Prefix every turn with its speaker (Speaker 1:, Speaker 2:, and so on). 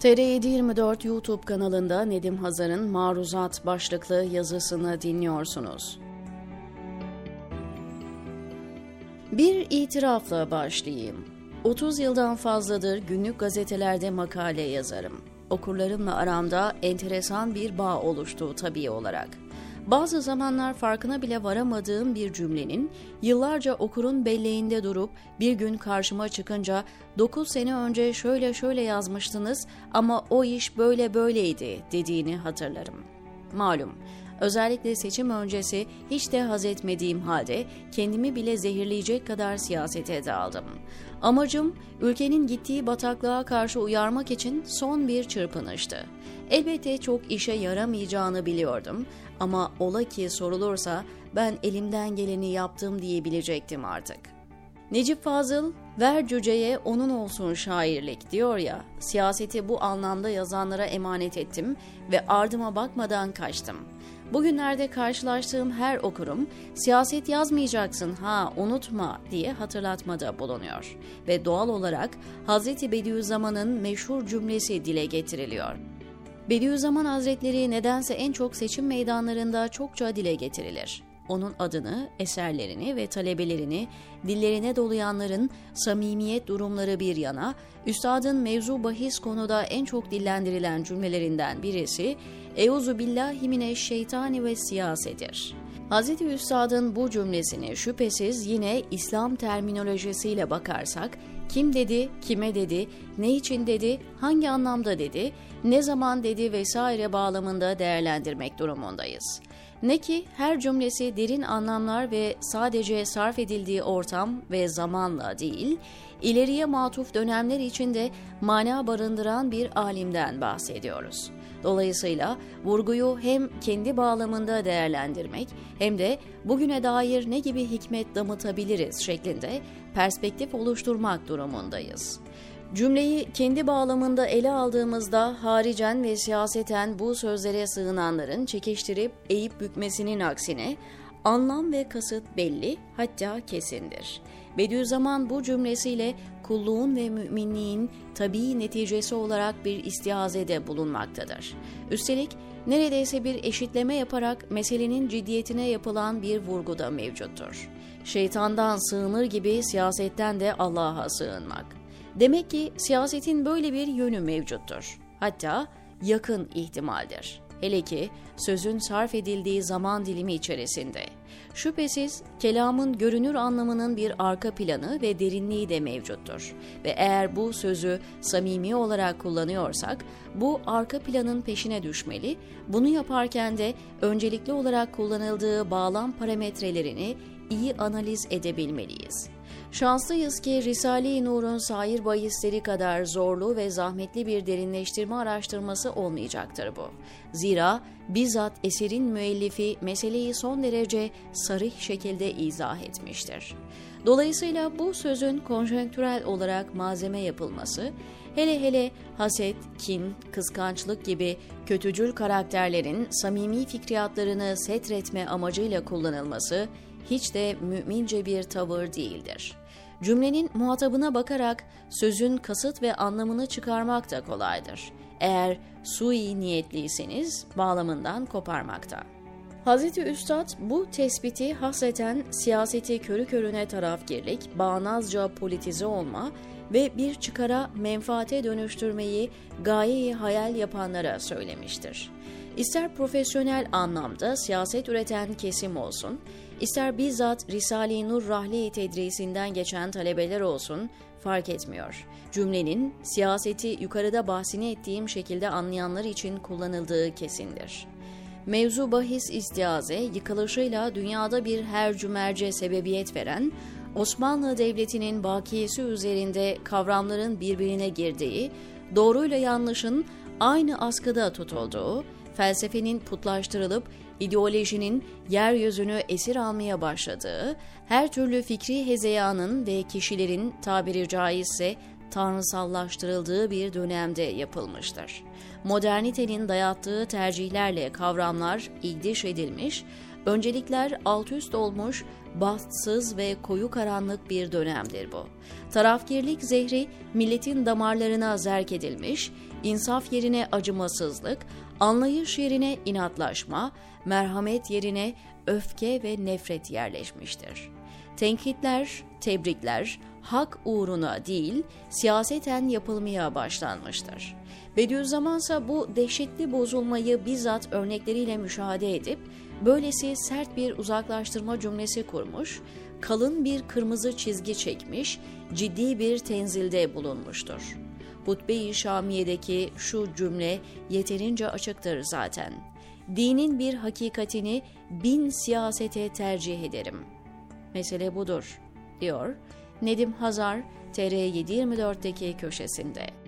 Speaker 1: TR724 YouTube kanalında Nedim Hazar'ın Maruzat başlıklı yazısını dinliyorsunuz. Bir itirafla başlayayım. 30 yıldan fazladır günlük gazetelerde makale yazarım. Okurlarımla aramda enteresan bir bağ oluştu tabii olarak. Bazı zamanlar farkına bile varamadığım bir cümlenin yıllarca okurun belleğinde durup bir gün karşıma çıkınca 9 sene önce şöyle şöyle yazmıştınız ama o iş böyle böyleydi dediğini hatırlarım. Malum Özellikle seçim öncesi hiç de haz etmediğim halde kendimi bile zehirleyecek kadar siyasete daldım. Amacım ülkenin gittiği bataklığa karşı uyarmak için son bir çırpınıştı. Elbette çok işe yaramayacağını biliyordum ama ola ki sorulursa ben elimden geleni yaptım diyebilecektim artık. Necip Fazıl, ver cüceye onun olsun şairlik diyor ya, siyaseti bu anlamda yazanlara emanet ettim ve ardıma bakmadan kaçtım. Bugünlerde karşılaştığım her okurum siyaset yazmayacaksın ha unutma diye hatırlatmada bulunuyor ve doğal olarak Hazreti Bediüzzaman'ın meşhur cümlesi dile getiriliyor. Bediüzzaman Hazretleri nedense en çok seçim meydanlarında çokça dile getirilir onun adını, eserlerini ve talebelerini dillerine dolayanların samimiyet durumları bir yana, üstadın mevzu bahis konuda en çok dillendirilen cümlelerinden birisi Euzu billahi mineşşeytani ve siyasedir. Hz. Üstad'ın bu cümlesini şüphesiz yine İslam terminolojisiyle bakarsak kim dedi, kime dedi, ne için dedi, hangi anlamda dedi, ne zaman dedi vesaire bağlamında değerlendirmek durumundayız. Ne ki her cümlesi derin anlamlar ve sadece sarf edildiği ortam ve zamanla değil, ileriye matuf dönemler içinde mana barındıran bir alimden bahsediyoruz. Dolayısıyla vurguyu hem kendi bağlamında değerlendirmek hem de bugüne dair ne gibi hikmet damıtabiliriz şeklinde perspektif oluşturmak durumundayız. Cümleyi kendi bağlamında ele aldığımızda haricen ve siyaseten bu sözlere sığınanların çekiştirip eğip bükmesinin aksine anlam ve kasıt belli hatta kesindir. Bediüzzaman bu cümlesiyle kulluğun ve müminliğin tabii neticesi olarak bir istihazede bulunmaktadır. Üstelik neredeyse bir eşitleme yaparak meselenin ciddiyetine yapılan bir vurgu da mevcuttur. Şeytandan sığınır gibi siyasetten de Allah'a sığınmak. Demek ki siyasetin böyle bir yönü mevcuttur. Hatta yakın ihtimaldir. Hele ki sözün sarf edildiği zaman dilimi içerisinde. Şüphesiz kelamın görünür anlamının bir arka planı ve derinliği de mevcuttur. Ve eğer bu sözü samimi olarak kullanıyorsak bu arka planın peşine düşmeli, bunu yaparken de öncelikli olarak kullanıldığı bağlam parametrelerini iyi analiz edebilmeliyiz. Şanslıyız ki Risale-i Nur'un sair bahisleri kadar zorlu ve zahmetli bir derinleştirme araştırması olmayacaktır bu. Zira bizzat eserin müellifi meseleyi son derece sarih şekilde izah etmiştir. Dolayısıyla bu sözün konjonktürel olarak malzeme yapılması, hele hele haset, kin, kıskançlık gibi kötücül karakterlerin samimi fikriyatlarını setretme amacıyla kullanılması hiç de mümince bir tavır değildir. Cümlenin muhatabına bakarak sözün kasıt ve anlamını çıkarmak da kolaydır. Eğer sui niyetliyseniz bağlamından koparmakta. Hz. Üstad bu tespiti hasreten siyaseti körü körüne tarafgirlik, bağnazca politize olma ve bir çıkara menfaate dönüştürmeyi gayeyi hayal yapanlara söylemiştir. İster profesyonel anlamda siyaset üreten kesim olsun, ister bizzat Risale-i Nur Rahli tedrisinden geçen talebeler olsun fark etmiyor. Cümlenin siyaseti yukarıda bahsini ettiğim şekilde anlayanlar için kullanıldığı kesindir. Mevzu bahis istiaze yıkılışıyla dünyada bir hercümerce sebebiyet veren, Osmanlı Devleti'nin bakiyesi üzerinde kavramların birbirine girdiği, doğruyla yanlışın aynı askıda tutulduğu, felsefenin putlaştırılıp ideolojinin yeryüzünü esir almaya başladığı, her türlü fikri hezeyanın ve kişilerin tabiri caizse tanrısallaştırıldığı bir dönemde yapılmıştır. Modernitenin dayattığı tercihlerle kavramlar igdiş edilmiş, Öncelikler alt üst olmuş, bahtsız ve koyu karanlık bir dönemdir bu. Tarafgirlik zehri milletin damarlarına zerk edilmiş, insaf yerine acımasızlık, anlayış yerine inatlaşma, merhamet yerine öfke ve nefret yerleşmiştir. Tenkitler, tebrikler, hak uğruna değil, siyaseten yapılmaya başlanmıştır. Bediüzzaman ise bu dehşetli bozulmayı bizzat örnekleriyle müşahede edip, böylesi sert bir uzaklaştırma cümlesi kurmuş, kalın bir kırmızı çizgi çekmiş, ciddi bir tenzilde bulunmuştur. Hutbe-i Şamiye'deki şu cümle yeterince açıktır zaten. Dinin bir hakikatini bin siyasete tercih ederim. Mesele budur, diyor Nedim Hazar TR724'deki köşesinde.